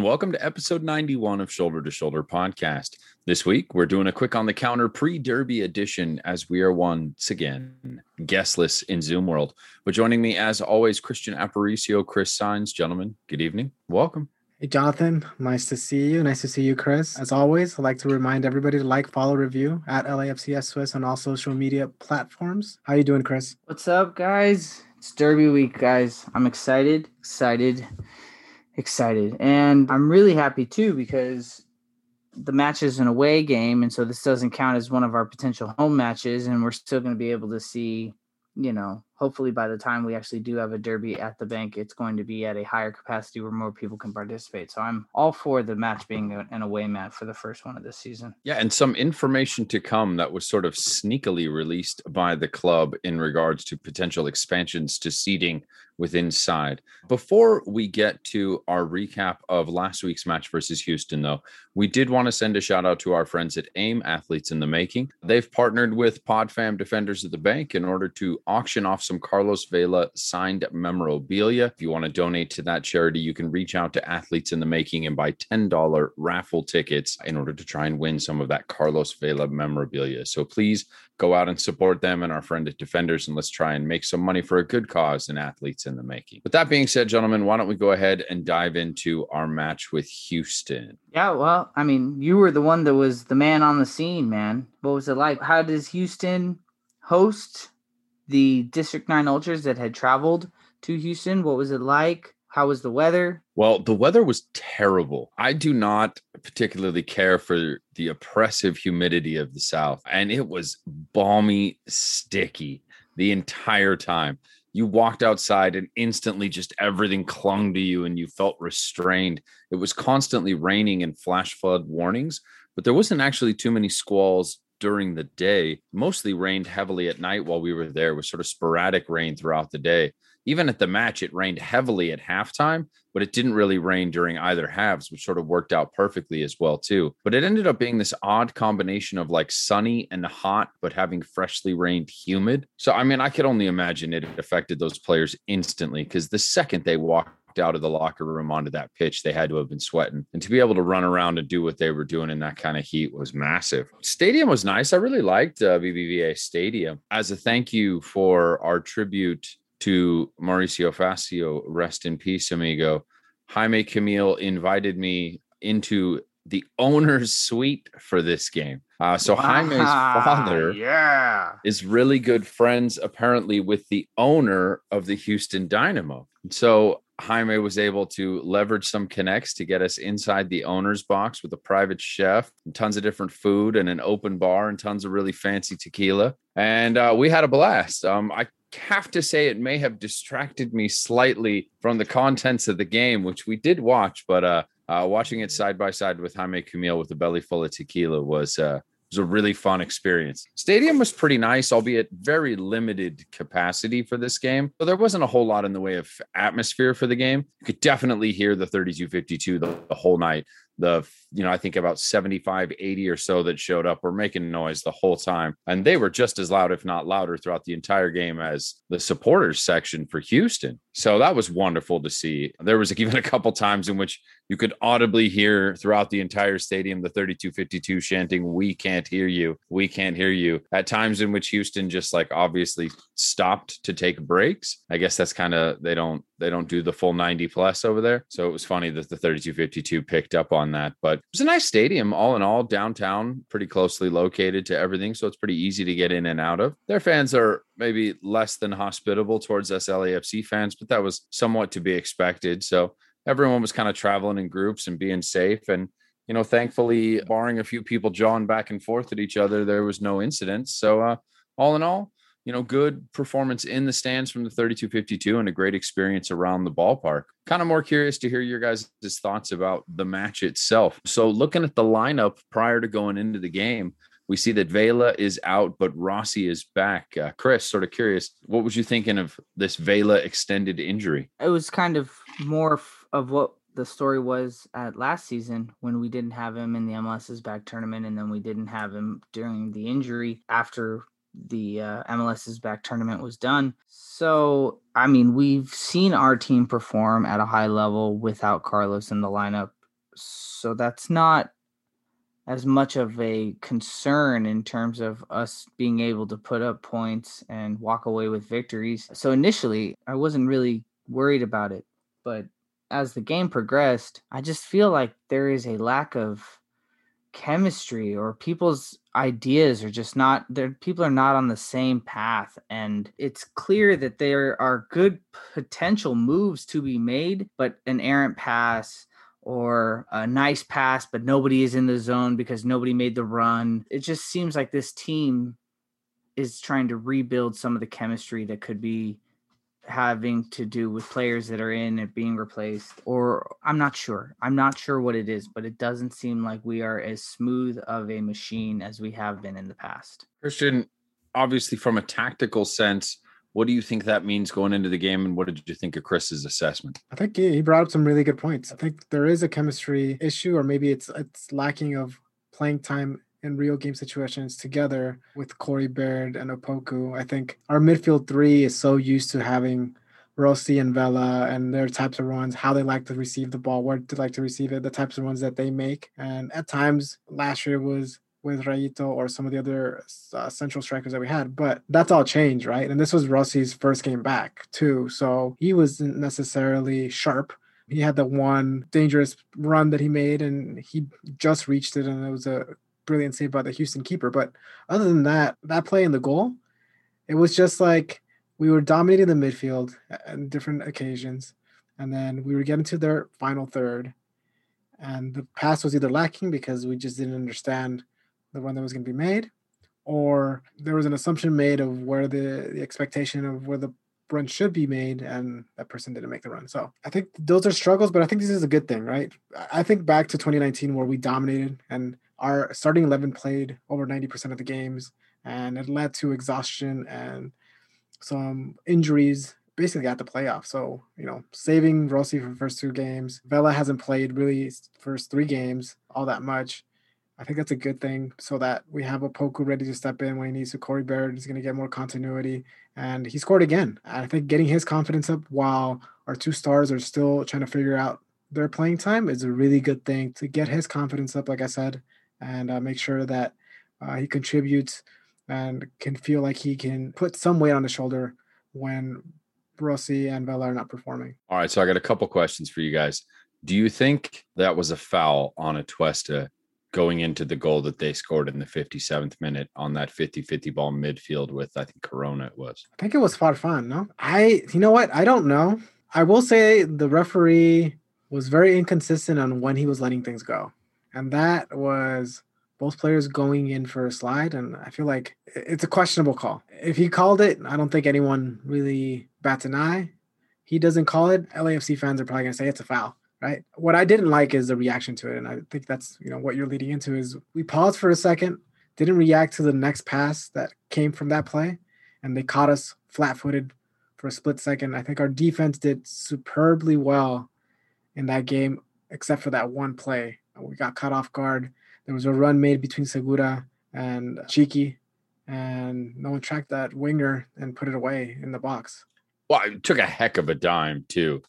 and welcome to episode 91 of Shoulder to Shoulder podcast. This week, we're doing a quick on the counter pre derby edition as we are once again guestless in Zoom world. But joining me, as always, Christian Aparicio, Chris Signs. Gentlemen, good evening. Welcome. Hey, Jonathan. Nice to see you. Nice to see you, Chris. As always, I'd like to remind everybody to like, follow, review at LAFCS Swiss on all social media platforms. How you doing, Chris? What's up, guys? It's Derby week, guys. I'm excited, excited, excited. And I'm really happy too because the match is an away game. And so this doesn't count as one of our potential home matches. And we're still going to be able to see, you know, hopefully by the time we actually do have a derby at the bank, it's going to be at a higher capacity where more people can participate. So I'm all for the match being an away match for the first one of this season. Yeah, and some information to come that was sort of sneakily released by the club in regards to potential expansions to seating with inside. Before we get to our recap of last week's match versus Houston, though, we did want to send a shout out to our friends at AIM Athletes in the Making. They've partnered with PodFam Defenders of the Bank in order to auction off some Carlos Vela signed memorabilia. If you want to donate to that charity, you can reach out to Athletes in the Making and buy $10 raffle tickets in order to try and win some of that Carlos Vela memorabilia. So please go out and support them and our friend at Defenders, and let's try and make some money for a good cause and athletes in the making. With that being said, gentlemen, why don't we go ahead and dive into our match with Houston? Yeah, well, I mean, you were the one that was the man on the scene, man. What was it like? How does Houston host the District 9 Ultras that had traveled to Houston? What was it like? How was the weather? Well, the weather was terrible. I do not particularly care for the oppressive humidity of the South, and it was balmy, sticky the entire time. You walked outside and instantly just everything clung to you and you felt restrained. It was constantly raining and flash flood warnings, but there wasn't actually too many squalls during the day. Mostly rained heavily at night while we were there, with sort of sporadic rain throughout the day even at the match, it rained heavily at halftime, but it didn't really rain during either halves, which sort of worked out perfectly as well, too. But it ended up being this odd combination of like sunny and hot, but having freshly rained humid. So, I mean, I could only imagine it affected those players instantly because the second they walked out of the locker room onto that pitch, they had to have been sweating. And to be able to run around and do what they were doing in that kind of heat was massive. Stadium was nice. I really liked uh, BBVA Stadium. As a thank you for our tribute to Mauricio Facio, rest in peace, amigo. Jaime Camille invited me into the owner's suite for this game. Uh, so Jaime's father yeah. is really good friends, apparently, with the owner of the Houston Dynamo. So Jaime was able to leverage some connects to get us inside the owner's box with a private chef, tons of different food, and an open bar, and tons of really fancy tequila. And uh, we had a blast. Um, I have to say it may have distracted me slightly from the contents of the game, which we did watch, but uh, uh, watching it side by side with Jaime Camille with a belly full of tequila was uh, was a really fun experience. Stadium was pretty nice, albeit very limited capacity for this game. So there wasn't a whole lot in the way of atmosphere for the game. You could definitely hear the 3252 the, the whole night. The, you know, I think about 75, 80 or so that showed up were making noise the whole time. And they were just as loud, if not louder, throughout the entire game as the supporters section for Houston. So that was wonderful to see. There was even a couple times in which you could audibly hear throughout the entire stadium the 3252 chanting, We can't hear you. We can't hear you. At times in which Houston just like obviously stopped to take breaks. I guess that's kind of, they don't, they don't do the full 90 plus over there. So it was funny that the 3252 picked up on that. But it was a nice stadium, all in all, downtown, pretty closely located to everything. So it's pretty easy to get in and out of. Their fans are maybe less than hospitable towards us LAFC fans, but that was somewhat to be expected. So everyone was kind of traveling in groups and being safe. And, you know, thankfully, barring a few people jawing back and forth at each other, there was no incidents. So, uh, all in all, you know, good performance in the stands from the 3252 and a great experience around the ballpark. Kind of more curious to hear your guys' thoughts about the match itself. So, looking at the lineup prior to going into the game, we see that Vela is out, but Rossi is back. Uh, Chris, sort of curious, what was you thinking of this Vela extended injury? It was kind of more f- of what the story was at last season when we didn't have him in the MLS's back tournament and then we didn't have him during the injury after the uh, MLS's back tournament was done. So, I mean, we've seen our team perform at a high level without Carlos in the lineup. So that's not as much of a concern in terms of us being able to put up points and walk away with victories. So initially, I wasn't really worried about it, but as the game progressed, I just feel like there is a lack of chemistry or people's ideas are just not there people are not on the same path and it's clear that there are good potential moves to be made but an errant pass or a nice pass, but nobody is in the zone because nobody made the run. It just seems like this team is trying to rebuild some of the chemistry that could be having to do with players that are in and being replaced or I'm not sure. I'm not sure what it is, but it doesn't seem like we are as smooth of a machine as we have been in the past. Christian, obviously from a tactical sense, what do you think that means going into the game, and what did you think of Chris's assessment? I think he brought up some really good points. I think there is a chemistry issue, or maybe it's it's lacking of playing time in real game situations together with Corey Baird and Opoku. I think our midfield three is so used to having Rossi and Vela and their types of runs, how they like to receive the ball, where they like to receive it, the types of runs that they make. And at times last year was with Rayito or some of the other uh, central strikers that we had. But that's all changed, right? And this was Rossi's first game back too, so he wasn't necessarily sharp. He had the one dangerous run that he made, and he just reached it, and it was a brilliant save by the Houston keeper. But other than that, that play and the goal, it was just like we were dominating the midfield on different occasions, and then we were getting to their final third, and the pass was either lacking because we just didn't understand the run that was going to be made, or there was an assumption made of where the, the expectation of where the run should be made, and that person didn't make the run. So I think those are struggles, but I think this is a good thing, right? I think back to 2019 where we dominated and our starting 11 played over 90% of the games, and it led to exhaustion and some injuries basically at the playoffs. So, you know, saving Rossi for the first two games. Vela hasn't played really first three games all that much. I think that's a good thing so that we have Opoku ready to step in when he needs to. Corey Baird is going to get more continuity. And he scored again. I think getting his confidence up while our two stars are still trying to figure out their playing time is a really good thing to get his confidence up, like I said, and uh, make sure that uh, he contributes and can feel like he can put some weight on the shoulder when Rossi and Vela are not performing. All right. So I got a couple questions for you guys. Do you think that was a foul on a Atuesta going into the goal that they scored in the 57th minute on that 50-50 ball midfield with I think Corona it was. I think it was Farfan, no? I you know what? I don't know. I will say the referee was very inconsistent on when he was letting things go. And that was both players going in for a slide and I feel like it's a questionable call. If he called it, I don't think anyone really bats an eye. He doesn't call it, LAFC fans are probably going to say it's a foul right? What I didn't like is the reaction to it, and I think that's you know what you're leading into is we paused for a second, didn't react to the next pass that came from that play, and they caught us flat-footed for a split second. I think our defense did superbly well in that game, except for that one play. We got caught off guard. There was a run made between Segura and cheeky and no one tracked that winger and put it away in the box. Well, it took a heck of a dime too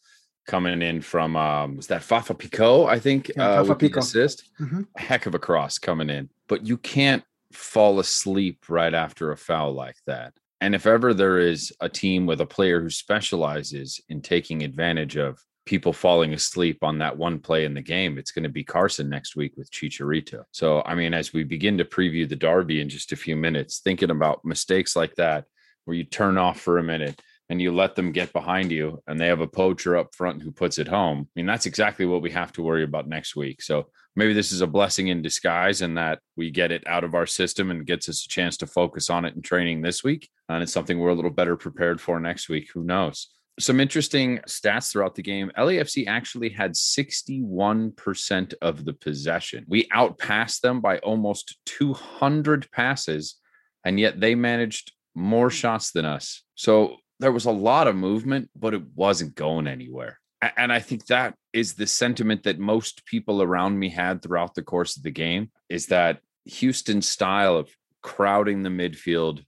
coming in from um was that Fafa Picault, I think, yeah, uh, with the assist. Mm-hmm. Heck of a cross coming in, but you can't fall asleep right after a foul like that. And if ever there is a team with a player who specializes in taking advantage of people falling asleep on that one play in the game, it's going to be Carson next week with Chicharito. So, I mean, as we begin to preview the Derby in just a few minutes, thinking about mistakes like that, where you turn off for a minute, and you let them get behind you and they have a poacher up front who puts it home. I mean, that's exactly what we have to worry about next week. So maybe this is a blessing in disguise and that we get it out of our system and gets us a chance to focus on it in training this week. And it's something we're a little better prepared for next week. Who knows? Some interesting stats throughout the game. LAFC actually had 61% of the possession. We outpassed them by almost 200 passes, and yet they managed more hmm. shots than us. So there was a lot of movement, but it wasn't going anywhere. And I think that is the sentiment that most people around me had throughout the course of the game is that Houston's style of crowding the midfield,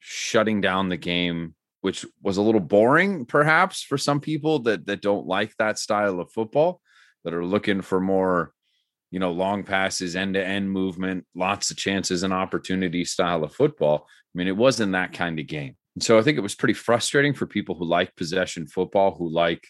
shutting down the game, which was a little boring perhaps for some people that that don't like that style of football, that are looking for more, you know, long passes, end-to-end movement, lots of chances and opportunity style of football. I mean, it wasn't that kind of game. And so I think it was pretty frustrating for people who like possession football, who like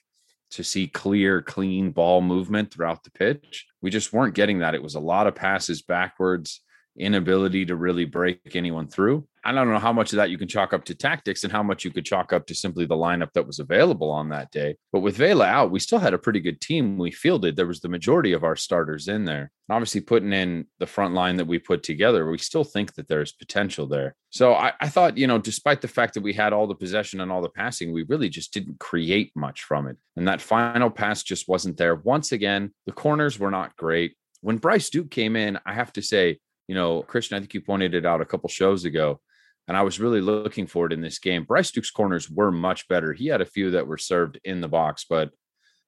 to see clear, clean ball movement throughout the pitch. We just weren't getting that. It was a lot of passes backwards, inability to really break anyone through. I don't know how much of that you can chalk up to tactics and how much you could chalk up to simply the lineup that was available on that day. But with Vela out, we still had a pretty good team. We fielded. There was the majority of our starters in there. And obviously, putting in the front line that we put together, we still think that there's potential there. So I, I thought, you know, despite the fact that we had all the possession and all the passing, we really just didn't create much from it. And that final pass just wasn't there. Once again, the corners were not great. When Bryce Duke came in, I have to say, you know, Christian, I think you pointed it out a couple shows ago and I was really looking for it in this game. Bryce Duke's corners were much better. He had a few that were served in the box, but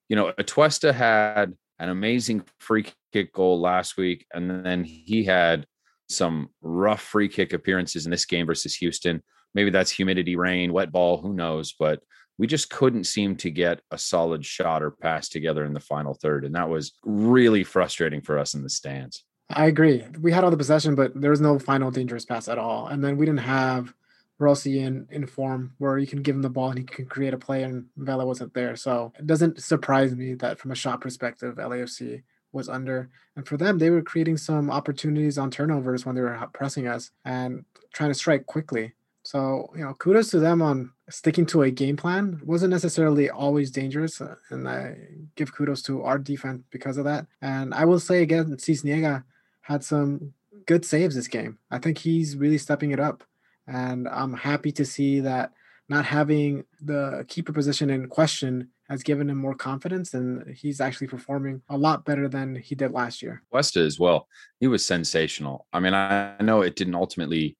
you know, Atuesta had an amazing free kick goal last week, and then he had some rough free kick appearances in this game versus Houston. Maybe that's humidity, rain, wet ball, who knows? But we just couldn't seem to get a solid shot or pass together in the final third. And that was really frustrating for us in the stands. I agree. We had all the possession, but there was no final dangerous pass at all. And then we didn't have Rossi in, in form where you can give him the ball and he can create a play, and Vela wasn't there. So it doesn't surprise me that from a shot perspective, LAFC was under. And for them, they were creating some opportunities on turnovers when they were pressing us and trying to strike quickly. So, you know, kudos to them on sticking to a game plan. It wasn't necessarily always dangerous. Uh, and I give kudos to our defense because of that. And I will say again, Sisniega, had some good saves this game. I think he's really stepping it up. And I'm happy to see that not having the keeper position in question has given him more confidence and he's actually performing a lot better than he did last year. Westa as well. He was sensational. I mean, I know it didn't ultimately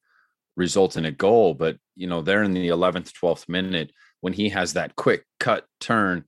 result in a goal, but you know, there in the 11th, 12th minute when he has that quick cut turn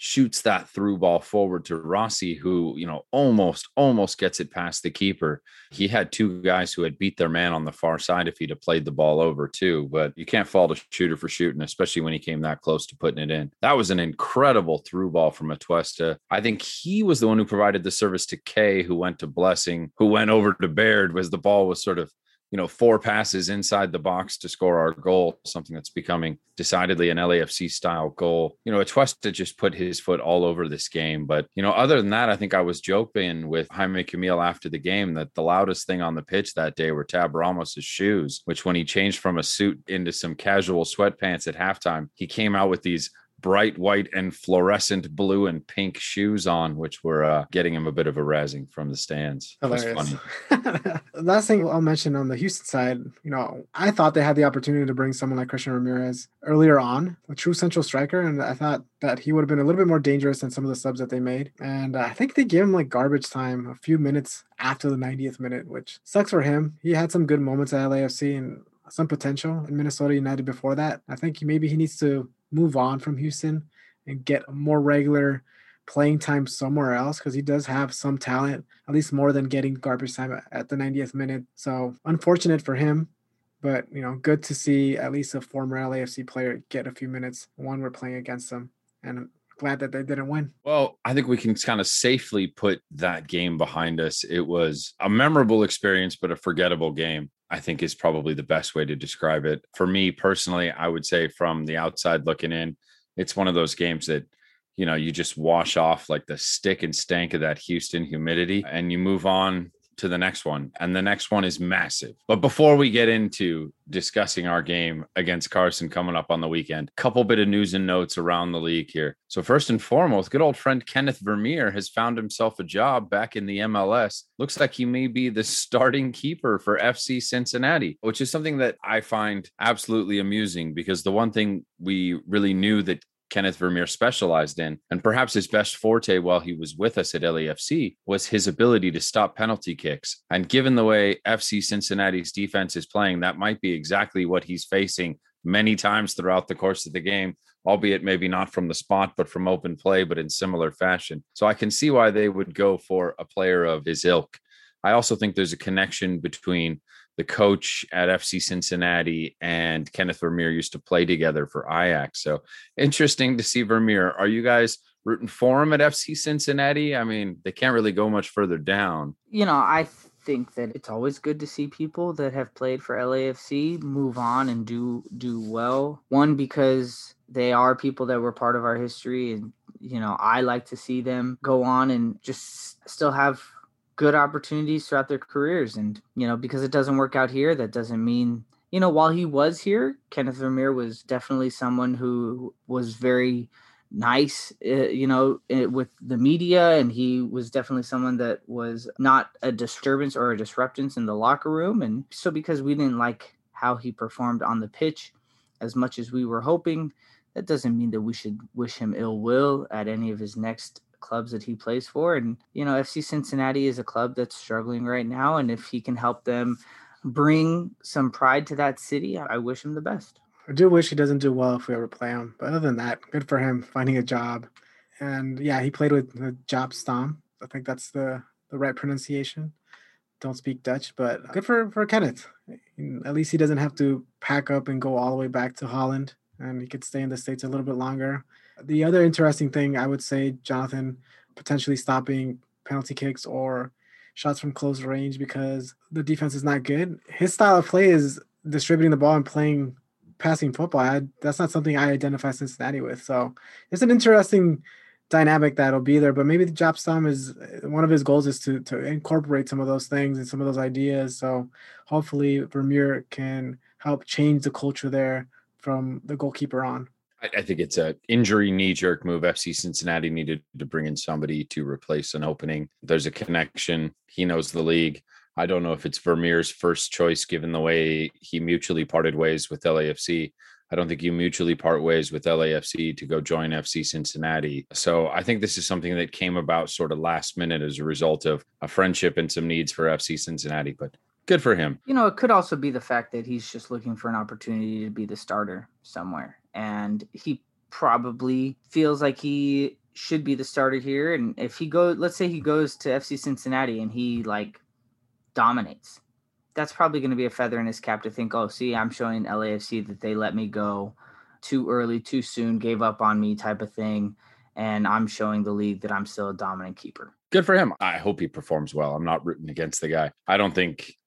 shoots that through ball forward to Rossi, who, you know, almost, almost gets it past the keeper. He had two guys who had beat their man on the far side if he'd have played the ball over too. But you can't fault a shooter for shooting, especially when he came that close to putting it in. That was an incredible through ball from Atuesta. I think he was the one who provided the service to Kaye, who went to Blessing, who went over to Baird, was the ball was sort of you know, four passes inside the box to score our goal, something that's becoming decidedly an LAFC style goal. You know, Atuesta just put his foot all over this game. But, you know, other than that, I think I was joking with Jaime Camille after the game that the loudest thing on the pitch that day were Tab Ramos's shoes, which when he changed from a suit into some casual sweatpants at halftime, he came out with these bright white and fluorescent blue and pink shoes on, which were uh, getting him a bit of a razzing from the stands. Hilarious. Last thing I'll mention on the Houston side, you know, I thought they had the opportunity to bring someone like Christian Ramirez earlier on, a true central striker, and I thought that he would have been a little bit more dangerous than some of the subs that they made. And I think they gave him like garbage time a few minutes after the 90th minute, which sucks for him. He had some good moments at LAFC and some potential in Minnesota United before that. I think maybe he needs to move on from Houston and get more regular playing time somewhere else because he does have some talent, at least more than getting garbage time at the 90th minute. So unfortunate for him, but you know, good to see at least a former LAFC player get a few minutes when we're playing against them. And glad that they didn't win. Well, I think we can kind of safely put that game behind us. It was a memorable experience, but a forgettable game. I think is probably the best way to describe it. For me personally, I would say from the outside looking in, it's one of those games that you know you just wash off like the stick and stank of that Houston humidity and you move on to the next one. And the next one is massive. But before we get into discussing our game against Carson coming up on the weekend, a couple bit of news and notes around the league here. So first and foremost, good old friend Kenneth Vermeer has found himself a job back in the MLS. Looks like he may be the starting keeper for FC Cincinnati, which is something that I find absolutely amusing because the one thing we really knew that Kenneth Vermeer specialized in. And perhaps his best forte while he was with us at LAFC was his ability to stop penalty kicks. And given the way FC Cincinnati's defense is playing, that might be exactly what he's facing many times throughout the course of the game, albeit maybe not from the spot, but from open play, but in similar fashion. So I can see why they would go for a player of his ilk. I also think there's a connection between the coach at FC Cincinnati and Kenneth Vermeer used to play together for Ajax. So interesting to see Vermeer. Are you guys rooting for him at FC Cincinnati? I mean, they can't really go much further down. You know, I think that it's always good to see people that have played for LAFC move on and do do well. One because they are people that were part of our history and you know, I like to see them go on and just still have good opportunities throughout their careers and you know, because it doesn't work out here, that doesn't mean you know, while he was here, Kenneth Vermeer was definitely someone who was very nice, uh, you know, eh, with the media, and he was definitely someone that was not a disturbance or a disruptance in the locker room. And so, because we didn't like how he performed on the pitch as much as we were hoping, that doesn't mean that we should wish him ill will at any of his next clubs that he plays for. And, you know, FC Cincinnati is a club that's struggling right now. And if he can help them bring some pride to that city, I wish him the best. I do wish he doesn't do well if we ever play him. But other than that, good for him finding a job. And yeah, he played with the Jaap Stam. I think that's the, the right pronunciation. Don't speak Dutch, but good for, for Kenneth. At least he doesn't have to pack up and go all the way back to Holland and he could stay in the States a little bit longer. The other interesting thing I would say, Jonathan, potentially stopping penalty kicks or shots from close range because the defense is not good. His style of play is distributing the ball and playing passing football. I, that's not something I identify Cincinnati with. So it's an interesting dynamic that'll be there. But maybe the Jaap Stam is one of his goals is to to incorporate some of those things and some of those ideas. So hopefully Vermeer can help change the culture there from the goalkeeper on. I, think it's a injury knee jerk move. FC Cincinnati needed to bring in somebody to replace an opening. There's a connection. He knows the league. I don't know if it's Vermeer's first choice, given the way he mutually parted ways with LAFC. I don't think you mutually part ways with LAFC to go join FC Cincinnati. So I think this is something that came about sort of last minute as a result of a friendship and some needs for FC Cincinnati. But good for him. You know, it could also be the fact that he's just looking for an opportunity to be the starter somewhere. And he probably feels like he should be the starter here. And if he goes, let's say he goes to FC Cincinnati and he like dominates. That's probably going to be a feather in his cap to think, oh, see, I'm showing LAFC that they let me go too early, too soon, gave up on me type of thing. And I'm showing the league that I'm still a dominant keeper. Good for him. I hope he performs well. I'm not rooting against the guy. I don't think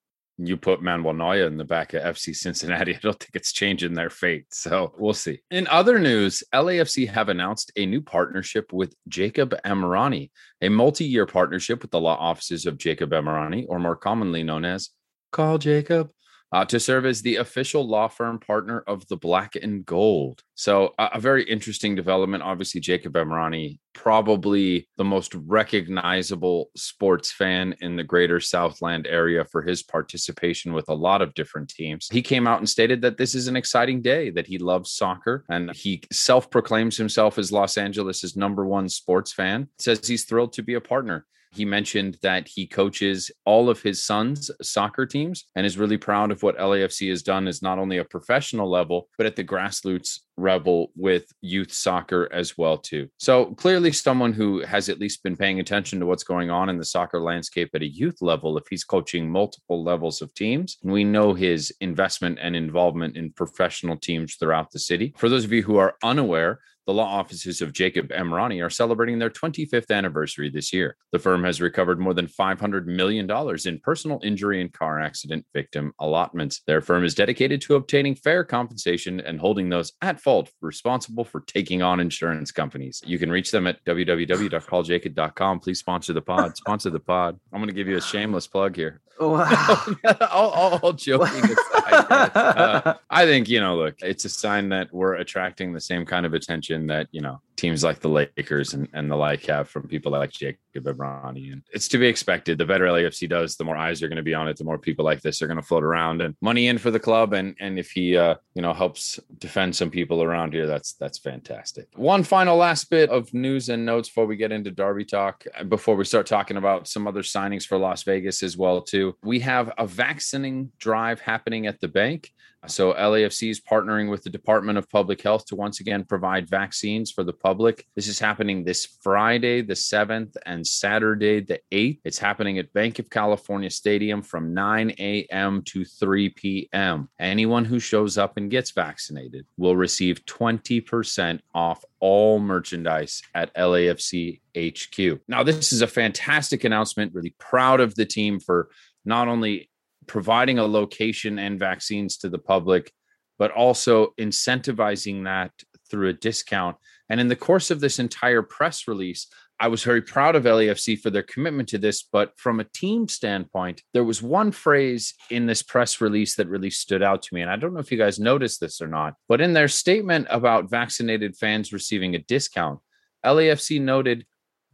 you put Manuel Neuer in the back of FC Cincinnati, I don't think it's changing their fate. So we'll see. In other news, LAFC have announced a new partnership with Jacob Emrani, a multi year partnership with the law offices of Jacob Emrani, or more commonly known as Call Jacob uh, to serve as the official law firm partner of the Black and Gold. So, uh, a very interesting development. Obviously, Jacob Emrani, probably the most recognizable sports fan in the greater Southland area for his participation with a lot of different teams. He came out and stated that this is an exciting day, that he loves soccer, and he self proclaims himself as Los Angeles' number one sports fan. Says he's thrilled to be a partner. He mentioned that he coaches all of his sons' soccer teams and is really proud of what LAFC has done as not only a professional level, but at the grassroots level with youth soccer as well too. So clearly someone who has at least been paying attention to what's going on in the soccer landscape at a youth level if he's coaching multiple levels of teams. And we know his investment and involvement in professional teams throughout the city. For those of you who are unaware, the law offices of Jacob Emrani are celebrating their 25th anniversary this year. The firm has recovered more than $500 million in personal injury and car accident victim allotments. Their firm is dedicated to obtaining fair compensation and holding those at fault responsible for taking on insurance companies. You can reach them at www.calljacob.com. Please sponsor the pod. Sponsor the pod. I'm going to give you a shameless plug here. Wow. all, all, all joking aside, uh, I think, you know, look, it's a sign that we're attracting the same kind of attention that, you know, teams like the Lakers and, and the like have from people like Jacob Emrani. And it's to be expected. The better LAFC does, the more eyes are going to be on it, the more people like this are going to float around and money in for the club. And and if he uh, you know helps defend some people around here, that's that's fantastic. One final last bit of news and notes before we get into Derby talk, before we start talking about some other signings for Las Vegas as well, too. We have a vaccinating drive happening at the bank. So LAFC is partnering with the Department of Public Health to once again provide vaccines for the public. This is happening this Friday, the 7th, and Saturday, the 8th. It's happening at Bank of California Stadium from 9 a.m. to 3 p.m. Anyone who shows up and gets vaccinated will receive 20% off all merchandise at LAFC HQ. Now, this is a fantastic announcement. Really proud of the team for not only providing a location and vaccines to the public, but also incentivizing that through a discount. And in the course of this entire press release, I was very proud of LAFC for their commitment to this. But from a team standpoint, there was one phrase in this press release that really stood out to me. And I don't know if you guys noticed this or not, but in their statement about vaccinated fans receiving a discount, LAFC noted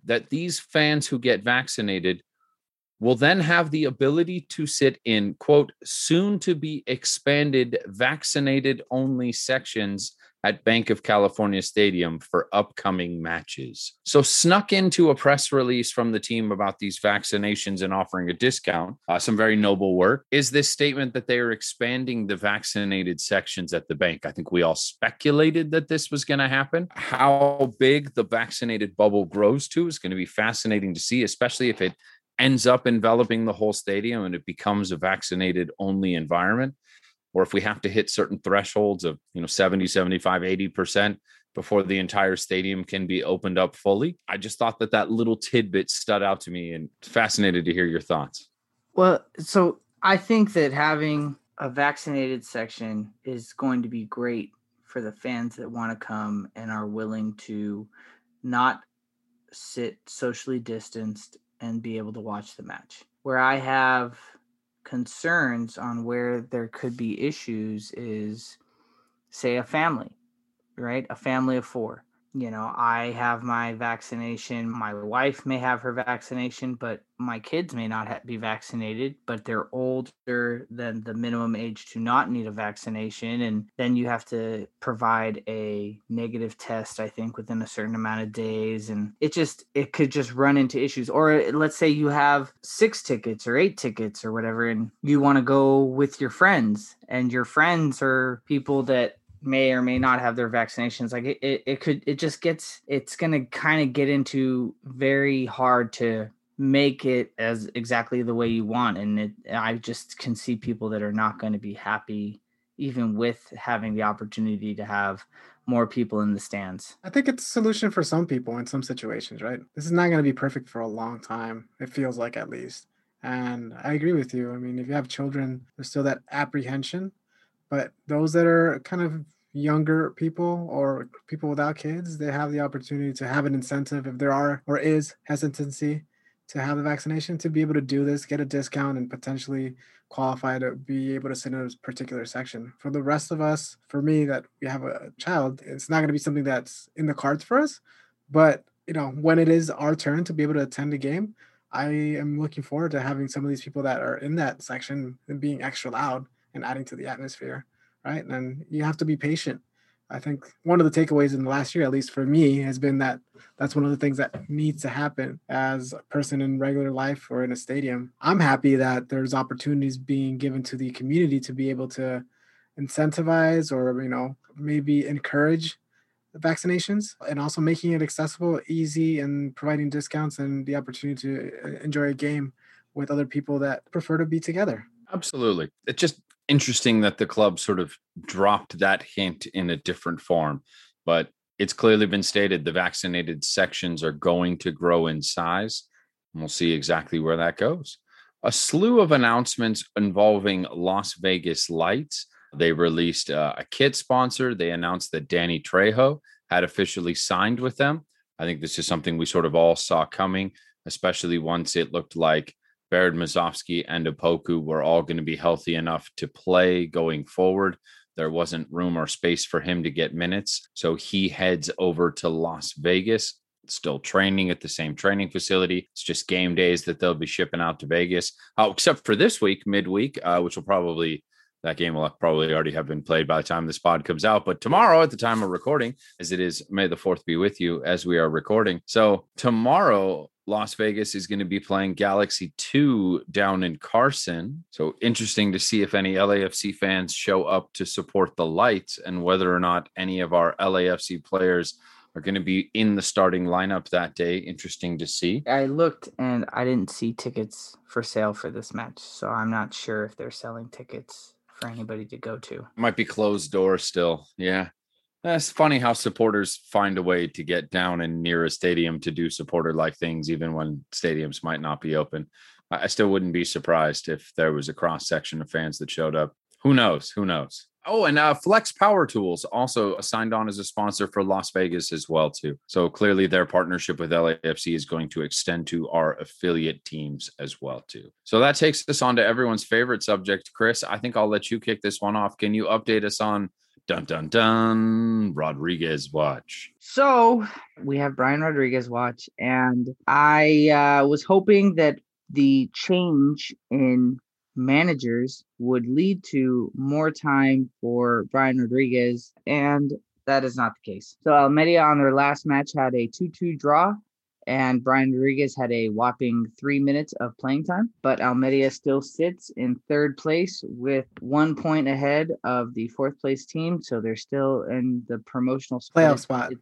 that these fans who get vaccinated will then have the ability to sit in quote soon to be expanded vaccinated only sections at Bank of California Stadium for upcoming matches. So, snuck into a press release from the team about these vaccinations and offering a discount, uh, some very noble work, is this statement that they are expanding the vaccinated sections at the bank. I think we all speculated that this was going to happen. How big the vaccinated bubble grows to is going to be fascinating to see, especially if it ends up enveloping the whole stadium and it becomes a vaccinated only environment or if we have to hit certain thresholds of you know 70 75 80% before the entire stadium can be opened up fully i just thought that that little tidbit stood out to me and fascinated to hear your thoughts. Well so i think that having a vaccinated section is going to be great for the fans that want to come and are willing to not sit socially distanced and be able to watch the match. Where I have concerns on where there could be issues is, say, a family, right? A family of four you know, I have my vaccination. My wife may have her vaccination, but my kids may not be vaccinated, but they're older than the minimum age to not need a vaccination. And then you have to provide a negative test, I think, within a certain amount of days. And it just, it could just run into issues. Or let's say you have six tickets or eight tickets or whatever, and you want to go with your friends, and your friends are people that may or may not have their vaccinations like it, it, it could it just gets it's gonna kind of get into very hard to make it as exactly the way you want and it, i just can see people that are not going to be happy even with having the opportunity to have more people in the stands. I think it's a solution for some people in some situations right? This is not going to be perfect for a long time it feels like at least and i agree with you i mean if you have children there's still that apprehension but those that are kind of younger people or people without kids, they have the opportunity to have an incentive if there are or is hesitancy to have the vaccination to be able to do this, get a discount, and potentially qualify to be able to sit in a particular section. For the rest of us, for me, that we have a child, it's not going to be something that's in the cards for us. But you know, when it is our turn to be able to attend a game, I am looking forward to having some of these people that are in that section and being extra loud and adding to the atmosphere right? And you have to be patient. I think one of the takeaways in the last year, at least for me, has been that that's one of the things that needs to happen as a person in regular life or in a stadium. I'm happy that there's opportunities being given to the community to be able to incentivize or, you know, maybe encourage vaccinations and also making it accessible, easy, and providing discounts and the opportunity to uh, enjoy a game with other people that prefer to be together. Absolutely. It just interesting that the club sort of dropped that hint in a different form, but it's clearly been stated the vaccinated sections are going to grow in size. And we'll see exactly where that goes. A slew of announcements involving Las Vegas Lights. They released uh, a kit sponsor. They announced that Danny Trejo had officially signed with them. I think this is something we sort of all saw coming, especially once it looked like Baird Musovski and Opoku were all going to be healthy enough to play going forward. There wasn't room or space for him to get minutes. So he heads over to Las Vegas, still training at the same training facility. It's just game days that they'll be shipping out to Vegas. Oh, except for this week, midweek, uh, which will probably that game will probably already have been played by the time this pod comes out. But tomorrow, at the time of recording, as it is May the 4th be with you as we are recording. So tomorrow, Las Vegas is going to be playing Galaxy 2 down in Carson. So interesting to see if any LAFC fans show up to support the lights and whether or not any of our LAFC players are going to be in the starting lineup that day. Interesting to see. I looked and I didn't see tickets for sale for this match, so I'm not sure if they're selling tickets for anybody to go to. Might be closed door still. Yeah. It's funny how supporters find a way to get down and near a stadium to do supporter like things, even when stadiums might not be open. I still wouldn't be surprised if there was a cross section of fans that showed up. Who knows? Who knows? Oh, and uh, Flex Power Tools also signed on as a sponsor for Las Vegas as well too. So clearly, their partnership with LAFC is going to extend to our affiliate teams as well too. So that takes us on to everyone's favorite subject, Chris. I think I'll let you kick this one off. Can you update us on dun dun dun Rodriguez watch? So we have Brian Rodriguez watch, and I uh, was hoping that the change in managers would lead to more time for Brian Rodriguez, and that is not the case. So Almeria on their last match had a 2 2 draw, and Brian Rodriguez had a whopping three minutes of playing time. But Almeria still sits in third place with one point ahead of the fourth place team. So they're still in the promotional playoff spot.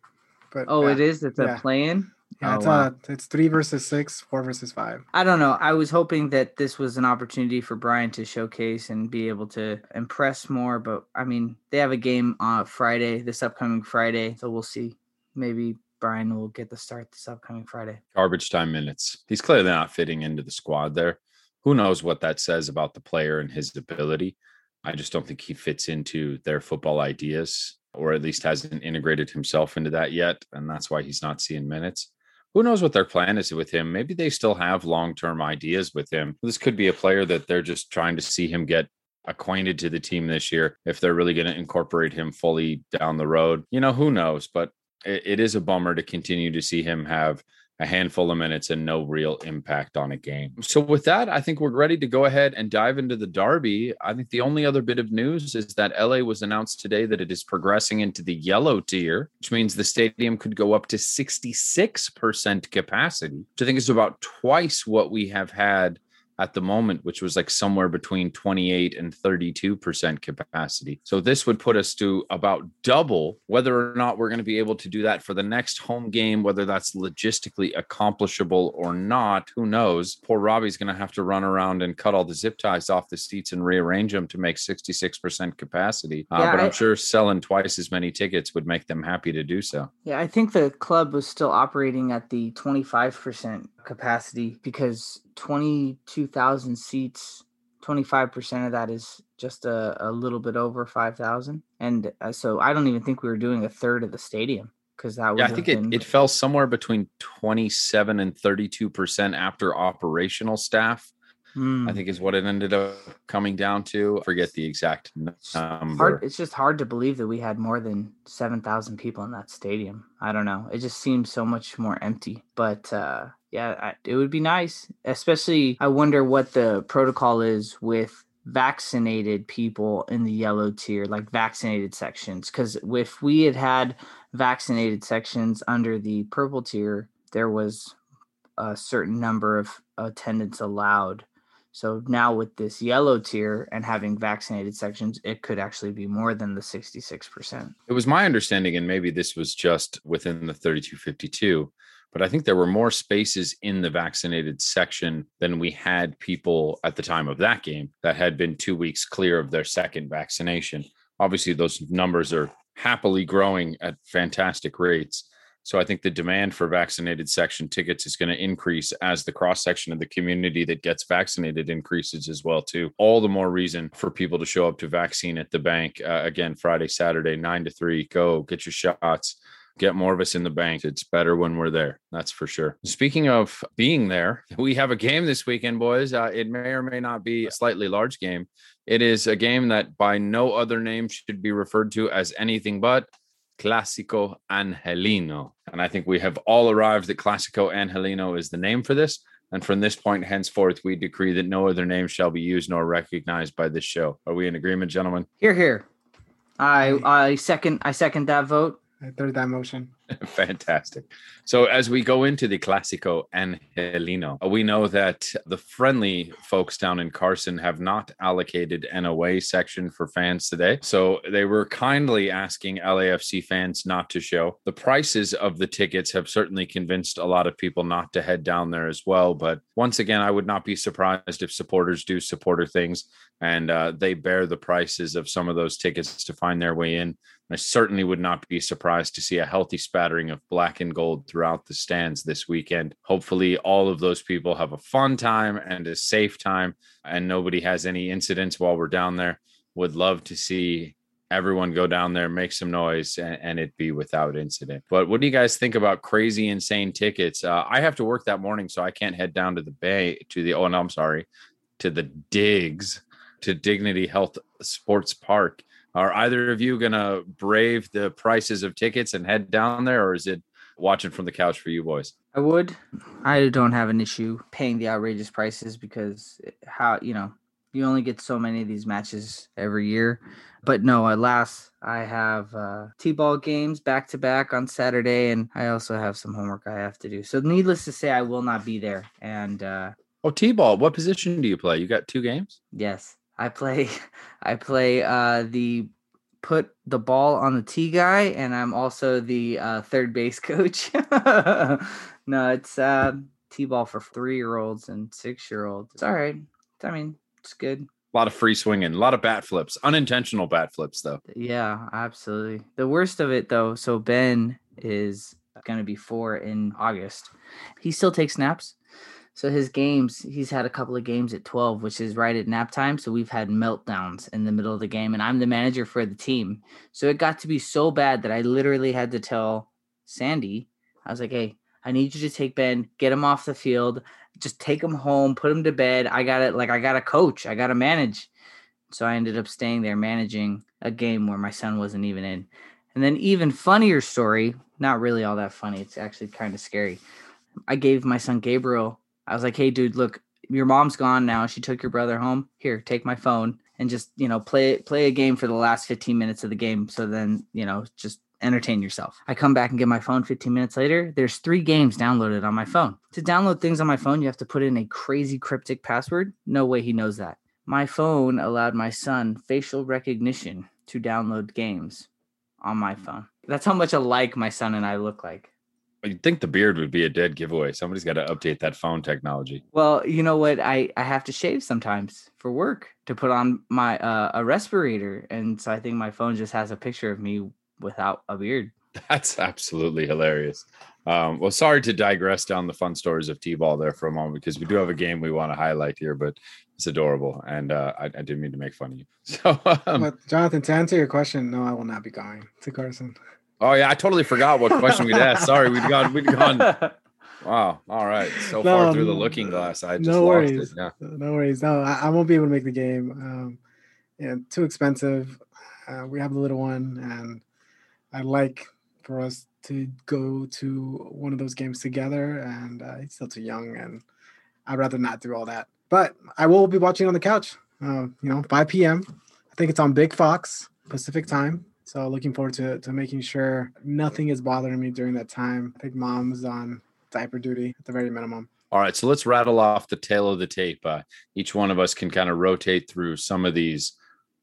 But, oh, yeah. it is. It's yeah. a play in. Yeah, oh, it's wow. a, it's three versus six, four versus five. I don't know. I was hoping that this was an opportunity for Brian to showcase and be able to impress more, but I mean, they have a game on Friday, this upcoming Friday, so we'll see. Maybe Brian will get the start this upcoming Friday. Garbage time minutes. He's clearly not fitting into the squad there. Who knows what that says about the player and his ability? I just don't think he fits into their football ideas or at least hasn't integrated himself into that yet. And that's why he's not seeing minutes who knows what their plan is with him? Maybe they still have long term ideas with him. This could be a player that they're just trying to see him get acquainted to the team this year if they're really going to incorporate him fully down the road. You know, who knows? But it, it is a bummer to continue to see him have a handful of minutes and no real impact on a game. So, with that, I think we're ready to go ahead and dive into the Derby. I think the only other bit of news is that LA was announced today that it is progressing into the yellow tier, which means the stadium could go up to 66% capacity, which I think is about twice what we have had at the moment, which was like somewhere between 28 and 32% capacity. So this would put us to about double whether or not we're going to be able to do that for the next home game, whether that's logistically accomplishable or not. Who knows? Poor Robbie's going to have to run around and cut all the zip ties off the seats and rearrange them to make 66% capacity. Uh, yeah, but I'm I, sure selling twice as many tickets would make them happy to do so. Yeah, I think the club was still operating at the 25% capacity because 22,000 seats, 25% of that is just a, a little bit over 5,000. And uh, so I don't even think we were doing a third of the stadium because that yeah, I think been... it, it fell somewhere between 27 and 32% after operational staff. Mm. I think is what it ended up coming down to. I forget the exact number. Hard, it's just hard to believe that we had more than 7,000 people in that stadium. I don't know. It just seems so much more empty. But uh, yeah, I, it would be nice. Especially, I wonder what the protocol is with vaccinated people in the yellow tier, like vaccinated sections. Because if we had had vaccinated sections under the purple tier, there was a certain number of attendance allowed. So now with this yellow tier and having vaccinated sections, it could actually be more than the 66%. It was my understanding, and maybe this was just within the 3252, but I think there were more spaces in the vaccinated section than we had people at the time of that game that had been two weeks clear of their second vaccination. Obviously, those numbers are happily growing at fantastic rates. So I think the demand for vaccinated section tickets is going to increase as the cross section of the community that gets vaccinated increases as well too. All the more reason for people to show up to vaccine at the bank uh, again Friday, Saturday, nine to three. Go get your shots get more of us in the bank. It's better when we're there. That's for sure. Speaking of being there, we have a game this weekend, boys. Uh, it may or may not be a slightly large game. It is a game that by no other name should be referred to as anything but Clásico Angelino. And I think we have all arrived that Clásico Angelino is the name for this. And from this point henceforth, we decree that no other name shall be used nor recognized by this show. Are we in agreement, gentlemen? Here, here. I I second I second that vote. I third that motion. Fantastic. So, as we go into the Clásico Angelino, we know that the friendly folks down in Carson have not allocated an away section for fans today. So, they were kindly asking LAFC fans not to show. The prices of the tickets have certainly convinced a lot of people not to head down there as well. But once again, I would not be surprised if supporters do supporter things and uh, they bear the prices of some of those tickets to find their way in. I certainly would not be surprised to see a healthy spattering of black and gold throughout the stands this weekend. Hopefully, all of those people have a fun time and a safe time, and nobody has any incidents while we're down there. Would love to see everyone go down there, make some noise, and, and, it be without incident. But what do you guys think about crazy, insane tickets? Uh, I have to work that morning, so I can't head down to the bay to the. Oh, no, I'm sorry, to the digs to Dignity Health Sports Park. Are either of you going to brave the prices of tickets and head down there, or is it watching from the couch for you boys? I would. I don't have an issue paying the outrageous prices because how, you know, you only get so many of these matches every year. But no, alas, I have uh, T-ball games back to back on Saturday, and I also have some homework I have to do. So, needless to say, I will not be there. And uh, oh, T-ball, what position do you play? You got two games? Yes. I play I play uh the put the ball on the tee guy and I'm also the uh, third base coach. no, it's uh T-ball for 3-year-olds and 6-year-olds. It's all right. I mean, it's good. A lot of free swinging, a lot of bat flips, unintentional bat flips though. Yeah, absolutely. The worst of it though, so Ben is going to be 4 in August. He still takes naps so his games, he's had a couple of games at 12, which is right at nap time. So we've had meltdowns in the middle of the game, and I'm the manager for the team. So it got to be so bad that I literally had to tell Sandy, I was like, hey, I need you to take Ben, get him off the field, just take him home, put him to bed. I got it. Like I got to coach, I got to manage. So I ended up staying there managing a game where my son wasn't even in. And then even funnier story, not really all that funny. It's actually kind of scary. I gave my son Gabriel I was like, hey, dude, look, your mom's gone now. She took your brother home. Here, take my phone and just, you know, play play a game for the last 15 minutes of the game. So then, you know, just entertain yourself. I come back and get my phone 15 minutes later. There's three games downloaded on my phone. To download things on my phone, you have to put in a crazy cryptic password. No way he knows that. My phone allowed my son facial recognition to download games on my phone. That's how much alike my son and I look like. You'd think the beard would be a dead giveaway. Somebody's got to update that phone technology. Well, you know what? I I have to shave sometimes for work to put on my uh, a respirator, and so I think my phone just has a picture of me without a beard. That's absolutely hilarious. Um, well, sorry to digress down the fun stories of T-ball there for a moment because we do have a game we want to highlight here, but it's adorable, and uh, I, I, didn't mean to make fun of you. So, um, but Jonathan, to answer your question, no, I will not be going to Carson. Oh yeah, I totally forgot what question we'd asked. Sorry, we'd gone we'd gone. Wow. All right. So no, far through the looking glass, I just no worries. Yeah. No worries. No, I, I, won't be able to make the game. Um, yeah, too expensive. Uh, we have the little one, and I'd like for us to go to one of those games together. And uh, he's still too young, and I'd rather not do all that. But I will be watching on the couch. Uh, you know, 5 p.m. I think it's on Big Fox Pacific time. So looking forward to, to making sure nothing is bothering me during that time. I think mom's on diaper duty at the very minimum. All right, so let's rattle off the tale of the tape. Uh, each one of us can kind of rotate through some of these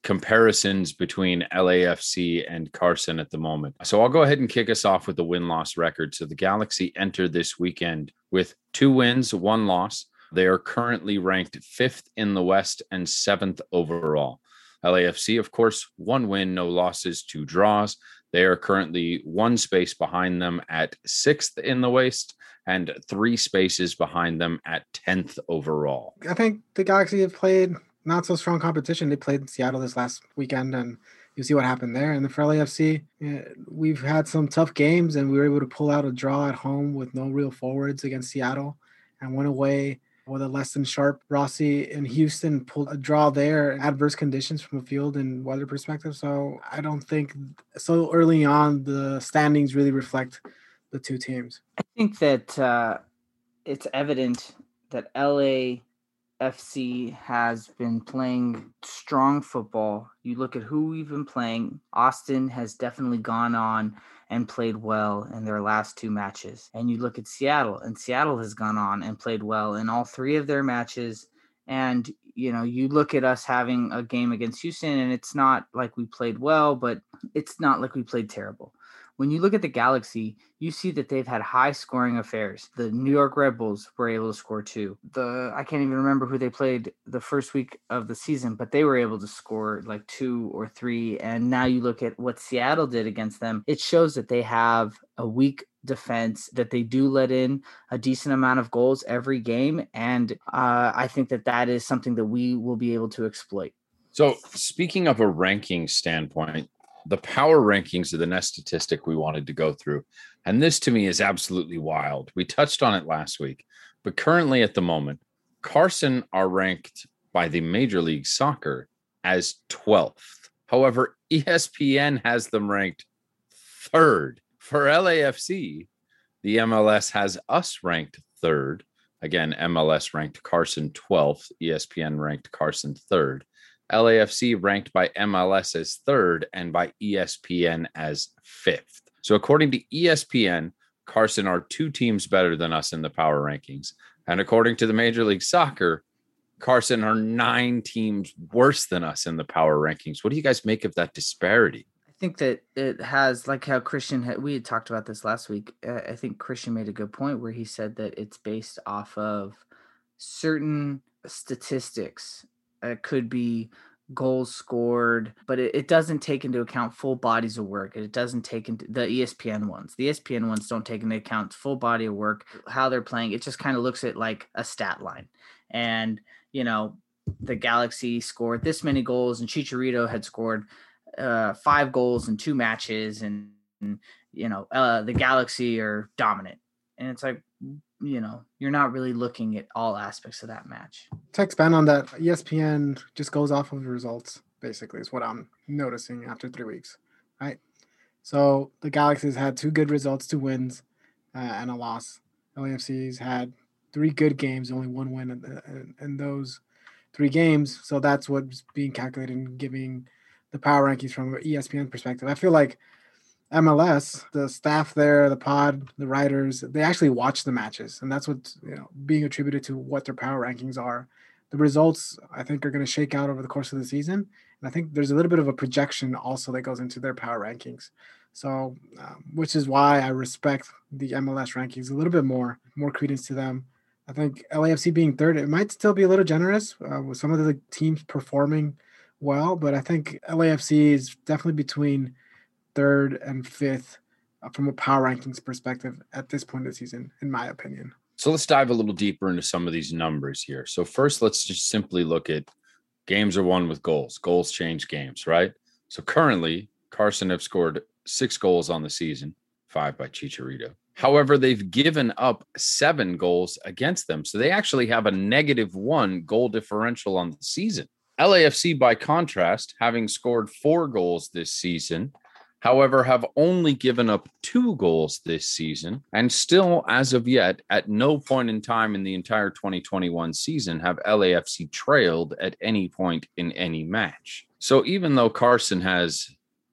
comparisons between LAFC and Carson at the moment. So I'll go ahead and kick us off with the win loss record. So the Galaxy entered this weekend with two wins, one loss. They are currently ranked fifth in the West and seventh overall. LAFC, of course, one win, no losses, two draws. They are currently one space behind them at sixth in the West and three spaces behind them at 10th overall. I think the Galaxy have played not so strong competition. They played in Seattle this last weekend and you see what happened there. And the for LAFC, we've had some tough games and we were able to pull out a draw at home with no real forwards against Seattle and went away with a less than sharp Rossi in Houston pulled a draw there, adverse conditions from a field and weather perspective. So I don't think so early on the standings really reflect the two teams. I think that uh, it's evident that LA FC has been playing strong football. You look at who we've been playing. Austin has definitely gone on and played well in their last two matches. And you look at Seattle, and Seattle has gone on and played well in all three of their matches. And you know, you look at us having a game against Houston, and it's not like we played well, but it's not like we played terrible when you look at the Galaxy, you see that they've had high scoring affairs. The New York Red Bulls were able to score two. The I can't even remember who they played the first week of the season, but they were able to score like two or three. And now you look at what Seattle did against them. It shows that they have a weak defense that they do let in a decent amount of goals every game and uh, i think that that is something that we will be able to exploit so speaking of a ranking standpoint the power rankings are the next statistic we wanted to go through. And this to me is absolutely wild. We touched on it last week, but currently at the moment, Carson are ranked by the Major League Soccer as 12th. However, ESPN has them ranked third. For LAFC, the MLS has us ranked third. Again, MLS ranked Carson 12th, ESPN ranked Carson third. LAFC ranked by MLS as third and by ESPN as fifth. So, according to ESPN, Carson are two teams better than us in the power rankings. And according to the Major League Soccer, Carson are nine teams worse than us in the power rankings. What do you guys make of that disparity? I think that it has, like how Christian had, we had talked about this last week. Uh, I think Christian made a good point where he said that it's based off of certain statistics it could be goals scored, but it, it, doesn't take into account full bodies of work. It doesn't take into the ESPN ones. The ESPN ones don't take into account full body of work, how they're playing. It just kind of looks at like a stat line. And, you know, the Galaxy scored this many goals, and Chicharito had scored uh, five goals in two matches, and, and you know, uh, the Galaxy are dominant. And it's like, you know, you're not really looking at all aspects of that match. To expand on that, ESPN just goes off of the results, basically, is what I'm noticing after three weeks, right? So the Galaxy's had two good results, two wins, uh, and a loss. LAFC's had three good games, only one win in, in, in those three games. So that's what's being calculated and giving the power rankings from an ESPN perspective. I feel like – MLS, the staff there, the pod, the writers, they actually watch the matches, and that's what's you know being attributed to what their power rankings are. The results, I think, are going to shake out over the course of the season, and I think there's a little bit of a projection also that goes into their power rankings. So, um, which is why I respect the MLS rankings a little bit more, more credence to them. I think LAFC being third, it might still be a little generous uh, with some of the teams performing well, but I think LAFC is definitely between third and fifth uh, from a power rankings perspective at this point of the season, in my opinion. So let's dive a little deeper into some of these numbers here. So first, let's just simply look at games are won with goals. Goals change games, right? So currently, Carson have scored six goals on the season, five by Chicharito. However, they've given up seven goals against them. So they actually have a negative one goal differential on the season. LAFC, by contrast, having scored four goals this season, however, have only given up two goals this season and still, as of yet, at no point in time in the entire 2021 season have LAFC trailed at any point in any match. So even though Carson has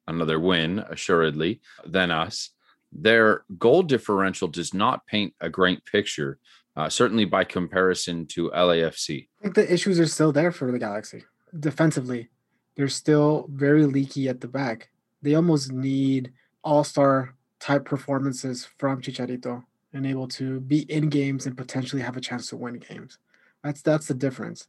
another win, assuredly, than us, their goal differential does not paint a great picture, uh, certainly by comparison to LAFC. I think the issues are still there for the Galaxy. Defensively, they're still very leaky at the back they almost need all star type performances from Chicharito and able to be in games and potentially have a chance to win games. That's that's the difference.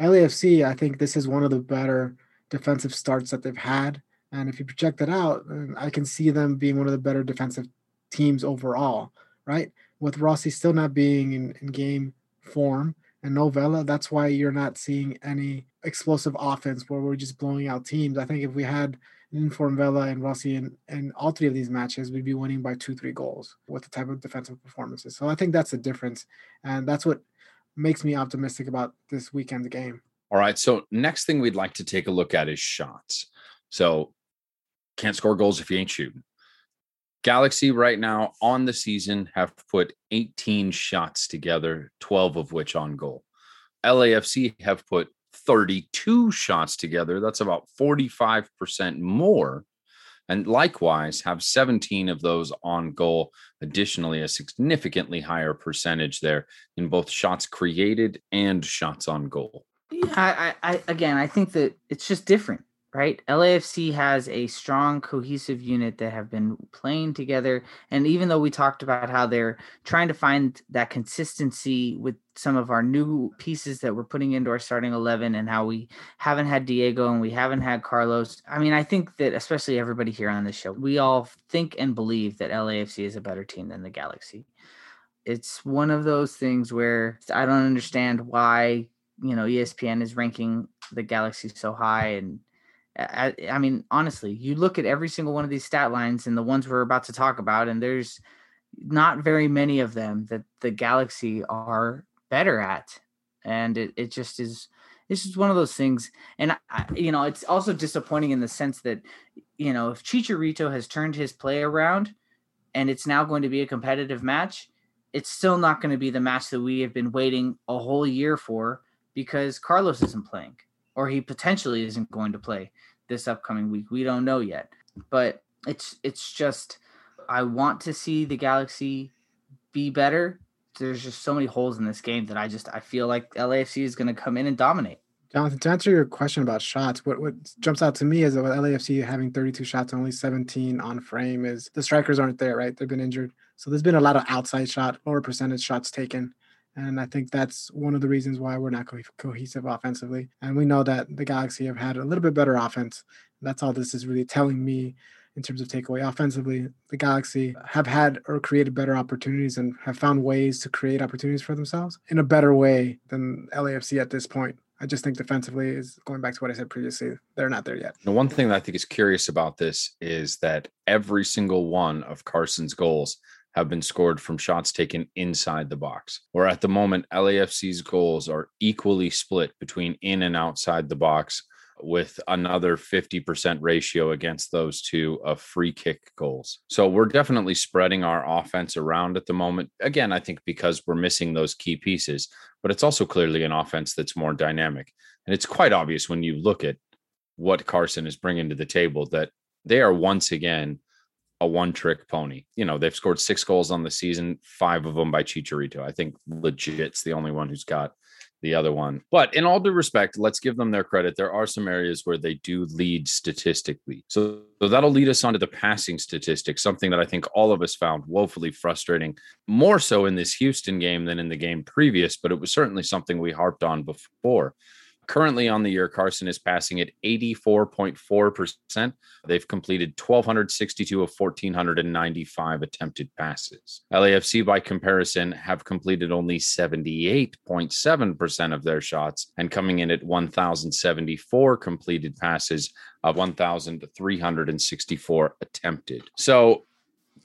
LAFC, I think this is one of the better defensive starts that they've had. And if you project it out, I can see them being one of the better defensive teams overall, right? With Rossi still not being in, in game form and no Vela, that's why you're not seeing any explosive offense where we're just blowing out teams. I think if we had Inform Vela and Rossi in, in all three of these matches, we'd be winning by two, three goals with the type of defensive performances. So I think that's the difference. And that's what makes me optimistic about this weekend's game. All right. So next thing we'd like to take a look at is shots. So can't score goals if you ain't shooting. Galaxy right now on the season have put 18 shots together, 12 of which on goal. LAFC have put 32 shots together. That's about 45% more. And likewise, have 17 of those on goal. Additionally, a significantly higher percentage there in both shots created and shots on goal. Yeah, I, I, again, I think that it's just different right? LAFC has a strong, cohesive unit that have been playing together. And even though we talked about how they're trying to find that consistency with some of our new pieces that we're putting into our starting 11 and how we haven't had Diego and we haven't had Carlos. I mean, I think that especially everybody here on this show, we all think and believe that LAFC is a better team than the Galaxy. It's one of those things where I don't understand why, you know, ESPN is ranking the Galaxy so high and I, I, mean, honestly, you look at every single one of these stat lines and the ones we're about to talk about, and there's not very many of them that the Galaxy are better at. And it, it just is, it's just one of those things. And, I, you know, it's also disappointing in the sense that, you know, if Chicharito has turned his play around and it's now going to be a competitive match, it's still not going to be the match that we have been waiting a whole year for because Carlos isn't playing or he potentially isn't going to play this upcoming week. We don't know yet, but it's it's just I want to see the Galaxy be better. There's just so many holes in this game that I just I feel like LAFC is going to come in and dominate. Jonathan, to answer your question about shots, what, what jumps out to me is that with LAFC having 32 shots, and only 17 on frame, is the strikers aren't there, right? They've been injured. So there's been a lot of outside shot, lower percentage shots taken. And I think that's one of the reasons why we're not co- cohesive offensively. And we know that the Galaxy have had a little bit better offense. That's all this is really telling me in terms of takeaway. Offensively, the Galaxy have had or created better opportunities and have found ways to create opportunities for themselves in a better way than LAFC at this point. I just think defensively is going back to what I said previously. They're not there yet. The one thing that I think is curious about this is that every single one of Carson's goals have been scored from shots taken inside the box. Where at the moment, LAFC's goals are equally split between in and outside the box, with another 50% ratio against those two of free kick goals. So we're definitely spreading our offense around at the moment. Again, I think because we're missing those key pieces, but it's also clearly an offense that's more dynamic. And it's quite obvious when you look at what Carson is bringing to the table that they are once again a one trick pony. You know, they've scored six goals on the season, five of them by Chicharito. I think Lletget's the only one who's got the other one. But in all due respect, let's give them their credit. There are some areas where they do lead statistically. So, so that'll lead us onto the passing statistics, something that I think all of us found woefully frustrating, more so in this Houston game than in the game previous, but it was certainly something we harped on before. Currently on the year, Carson is passing at 84.4%. They've completed 1,262 of 1,495 attempted passes. LAFC, by comparison, have completed only 78.7% of their shots and coming in at 1,074 completed passes of 1,364 attempted. So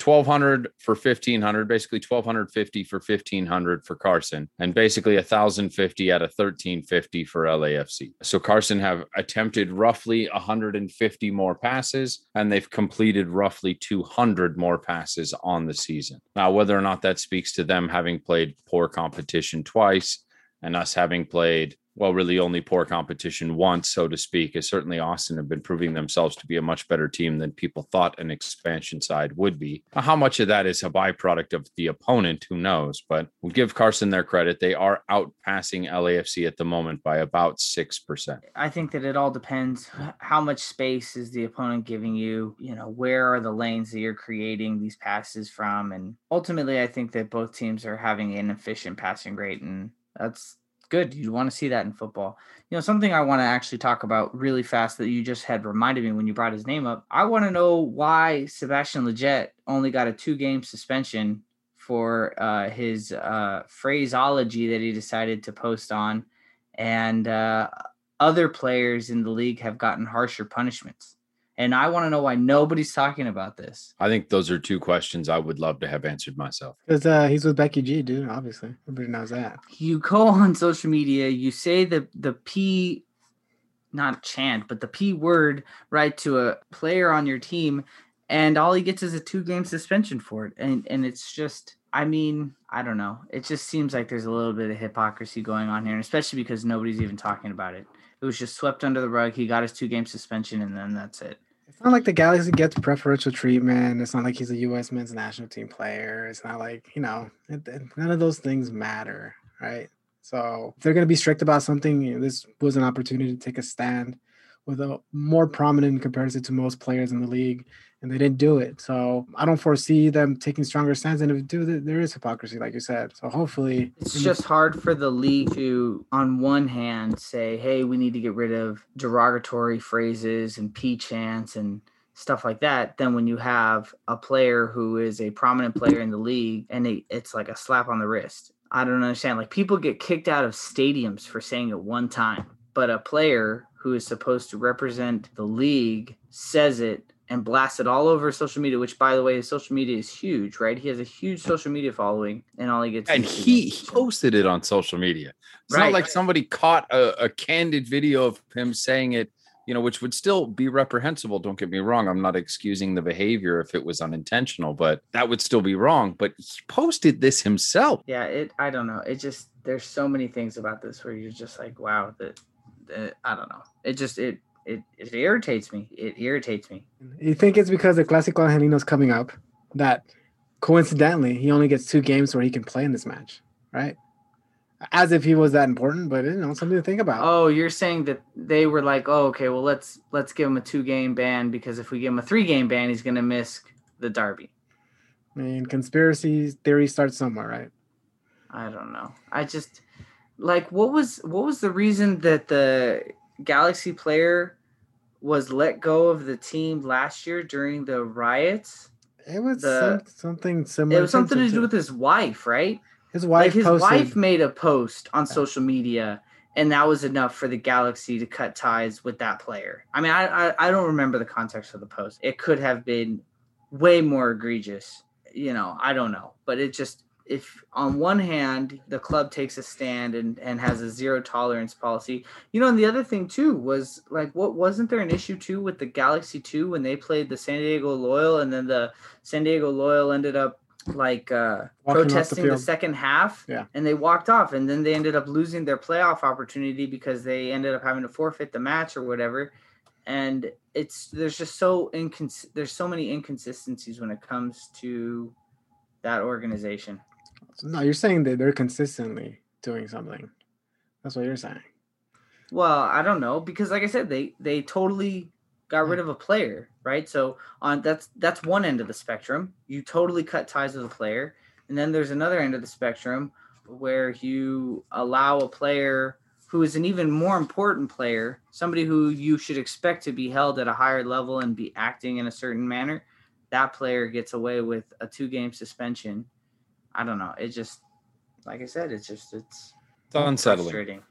1200 for 1500 basically 1250 for 1500 for carson and basically 1050 at a 1350 for lafc so carson have attempted roughly 150 more passes and they've completed roughly 200 more passes on the season. Now whether or not that speaks to them having played poor competition twice and us having played well, really only poor competition once, so to speak, is certainly Austin have been proving themselves to be a much better team than people thought an expansion side would be. How much of that is a byproduct of the opponent, who knows? But we'll give Carson their credit. They are outpassing LAFC at the moment by about 6%. I think that it all depends how much space is the opponent giving you, you know, where are the lanes that you're creating these passes from? And ultimately, I think that both teams are having an efficient passing rate and that's good. You want to see that in football. You know, something I want to actually talk about really fast that you just had reminded me when you brought his name up. I want to know why Sebastian Lletget only got a two game suspension for uh, his uh, phraseology that he decided to post on, and uh, other players in the league have gotten harsher punishments. And I want to know why nobody's talking about this. I think those are two questions I would love to have answered myself. Because uh, he's with Becky G, dude. Obviously, everybody knows that. You go on social media, you say the the P, not chant, but the P word right to a player on your team, and all he gets is a two game suspension for it. And and it's just I mean, I don't know. It just seems like there's a little bit of hypocrisy going on here, especially because nobody's even talking about it. It was just swept under the rug. He got his two game suspension, and then that's it. It's not like the Galaxy gets preferential treatment. It's not like he's a U.S. men's national team player. It's not like you know, it, it, none of those things matter, right? So if they're going to be strict about something, you know, this was an opportunity to take a stand with a more prominent in comparison to most players in the league and they didn't do it. So I don't foresee them taking stronger stands. And if do, there is hypocrisy, like you said. So hopefully, it's just hard for the league to, on one hand, say, "Hey, we need to get rid of derogatory phrases and p chants and." stuff like that then when you have a player who is a prominent player in the league and it, it's like a slap on the wrist i don't understand like people get kicked out of stadiums for saying it one time but a player who is supposed to represent the league says it and blast it all over social media, which by the way, his social media is huge, right? He has a huge social media following, and all he gets and he, he posted it on social media. It's right. not like somebody caught a, a, candid video of him saying it, you know, which would still be reprehensible. Don't get me wrong. I'm not excusing the behavior if it was unintentional, but that would still be wrong. But he posted this himself. Yeah, it I don't know. It just there's so many things about this where you're just like, wow, that, that I don't know. It just it it, it irritates me. It irritates me. You think it's because the Clásico Angelino's coming up that coincidentally he only gets two games where he can play in this match, right? As if he was that important, but you know, something to think about. Oh, you're saying that they were like, oh, okay, well let's let's give him a two game ban because if we give him a three game ban, he's gonna miss the derby. I mean, conspiracy theory starts somewhere, right? I don't know. I just like what was what was the reason that the Galaxy player was let go of the team last year during the riots. It was the, some, something similar. It was something to do with his wife, right? His wife. Like his posted, wife made a post on social media, and that was enough for the Galaxy to cut ties with that player. I mean, I, I I don't remember the context of the post. It could have been way more egregious. You know, I don't know, but it just if on one hand the club takes a stand and, and has a zero tolerance policy you know and the other thing too was like what wasn't there an issue too with the galaxy 2 when they played the san diego loyal and then the san diego loyal ended up like uh protesting the, the, second half yeah. and they walked off and then they ended up losing their playoff opportunity because they ended up having to forfeit the match or whatever. And it's there's just so incons there's so many inconsistencies when it comes to that organization no, you're saying that they're consistently doing something. That's what you're saying. Well, I don't know because, like I said, they they totally got rid mm. of a player, right? So on that's that's one end of the spectrum. You totally cut ties with a player, and then there's another end of the spectrum where you allow a player who is an even more important player, somebody who you should expect to be held at a higher level and be acting in a certain manner. That player gets away with a two game suspension I don't know. It just, like I said, it's just it's, it's unsettling.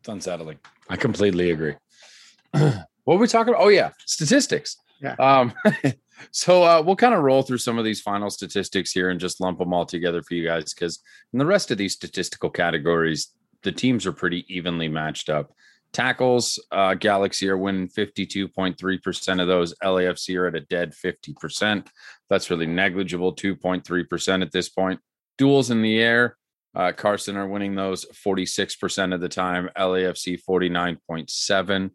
It's unsettling. I completely agree. what were we talking about? Oh yeah, statistics. Yeah. Um, so uh, we'll kind of roll through some of these final statistics here and just lump them all together for you guys because in the rest of these statistical categories, the teams are pretty evenly matched up. Tackles, uh, Galaxy are winning 52.3% of those. LAFC are at a dead 50%. That's really negligible, 2.3% at this point duels in the air. Uh, Carson are winning those 46% of the time, LAFC 49.7.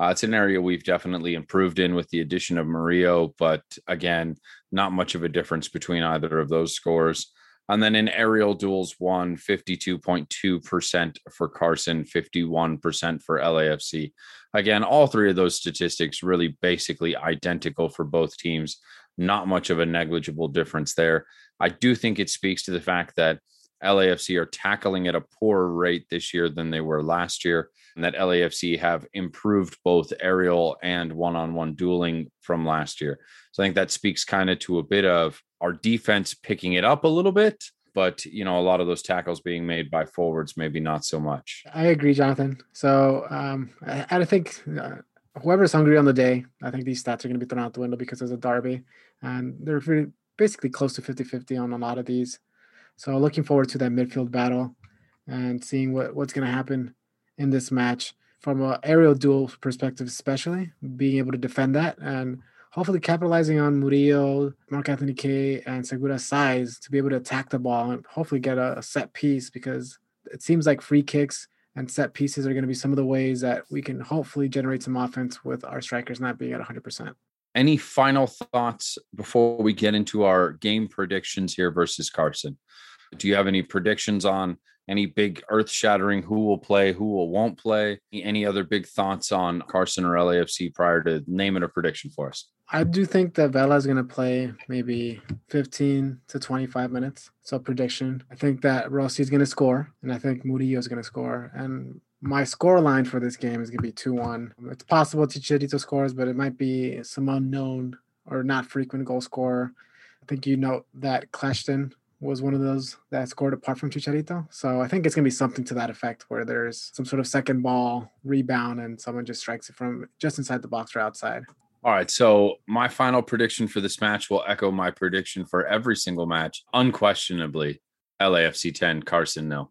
Uh, it's an area we've definitely improved in with the addition of Murillo, but again, not much of a difference between either of those scores. And then in aerial duels, won 52.2% for Carson, 51% for LAFC. Again, all three of those statistics really basically identical for both teams. Not much of a negligible difference there. I do think it speaks to the fact that LAFC are tackling at a poorer rate this year than they were last year, and that LAFC have improved both aerial and one on one dueling from last year. So I think that speaks kind of to a bit of our defense picking it up a little bit, but you know, a lot of those tackles being made by forwards, maybe not so much. I agree, Jonathan. So um, I, I think uh, whoever's hungry on the day, I think these stats are going to be thrown out the window because there's a derby, and they're really basically close to 50-50 on a lot of these. So looking forward to that midfield battle and seeing what, what's going to happen in this match from an aerial duel perspective, especially being able to defend that and hopefully capitalizing on Murillo, Mark Anthony Kaye, and Segura's size to be able to attack the ball and hopefully get a, a set piece because it seems like free kicks and set pieces are going to be some of the ways that we can hopefully generate some offense with our strikers not being at 100%. Any final thoughts before we get into our game predictions here versus Carson? Do you have any predictions on any big earth shattering who will play, who will won't play? Any other big thoughts on Carson or LAFC prior to naming a prediction for us? I do think that Vela is going to play maybe 15 to 25 minutes. So prediction. I think that Rossi is going to score, and I think Murillo is going to score. And my score line for this game is going to be 2 1. It's possible Chicharito scores, but it might be some unknown or not frequent goal scorer. I think you know that Kljestan was one of those that scored apart from Chicharito. So I think it's going to be something to that effect where there's some sort of second ball rebound and someone just strikes it from just inside the box or outside. All right. So my final prediction for this match will echo my prediction for every single match. Unquestionably, LAFC 10, Carson nil.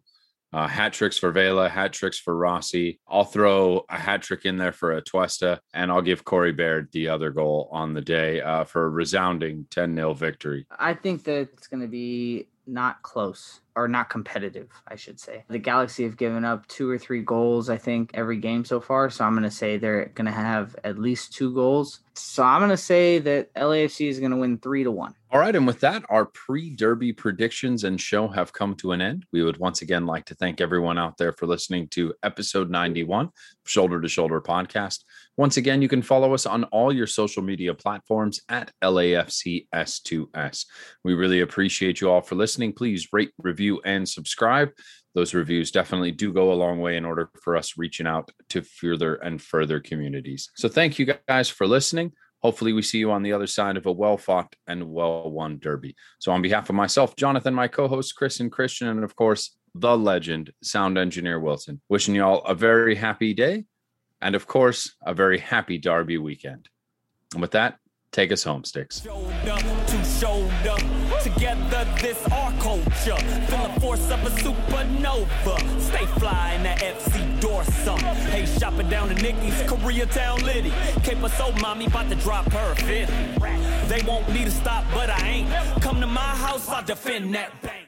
Uh, hat tricks for Vela, hat tricks for Rossi. I'll throw a hat trick in there for Atuesta, and I'll give Corey Baird the other goal on the day uh, for a resounding 10 0 victory. I think that it's going to be not close or not competitive, I should say. The Galaxy have given up two or three goals, I think, every game so far. So I'm going to say they're going to have at least two goals. So I'm going to say that LAFC is going to win three to one. All right. And with that, our pre derby predictions and show have come to an end. We would once again like to thank everyone out there for listening to episode 91, Shoulder to Shoulder podcast. Once again, you can follow us on all your social media platforms at LAFCS2S. We really appreciate you all for listening. Please rate, review, and subscribe. Those reviews definitely do go a long way in order for us reaching out to further and further communities. So thank you guys for listening. Hopefully, we see you on the other side of a well fought and well won derby. So, on behalf of myself, Jonathan, my co host, Chris and Christian, and of course, the legend, sound engineer Wilson, wishing you all a very happy day and, of course, a very happy derby weekend. And with that, take us home, Sticks. This our culture. Feel the force of a supernova. Stay fly in that FC Dorsum. Hey, shopping down to Nicky's, Koreatown Liddy. Cape so mommy about to drop her fifth. They want me to stop, but I ain't. Come to my house, I'll defend that bank.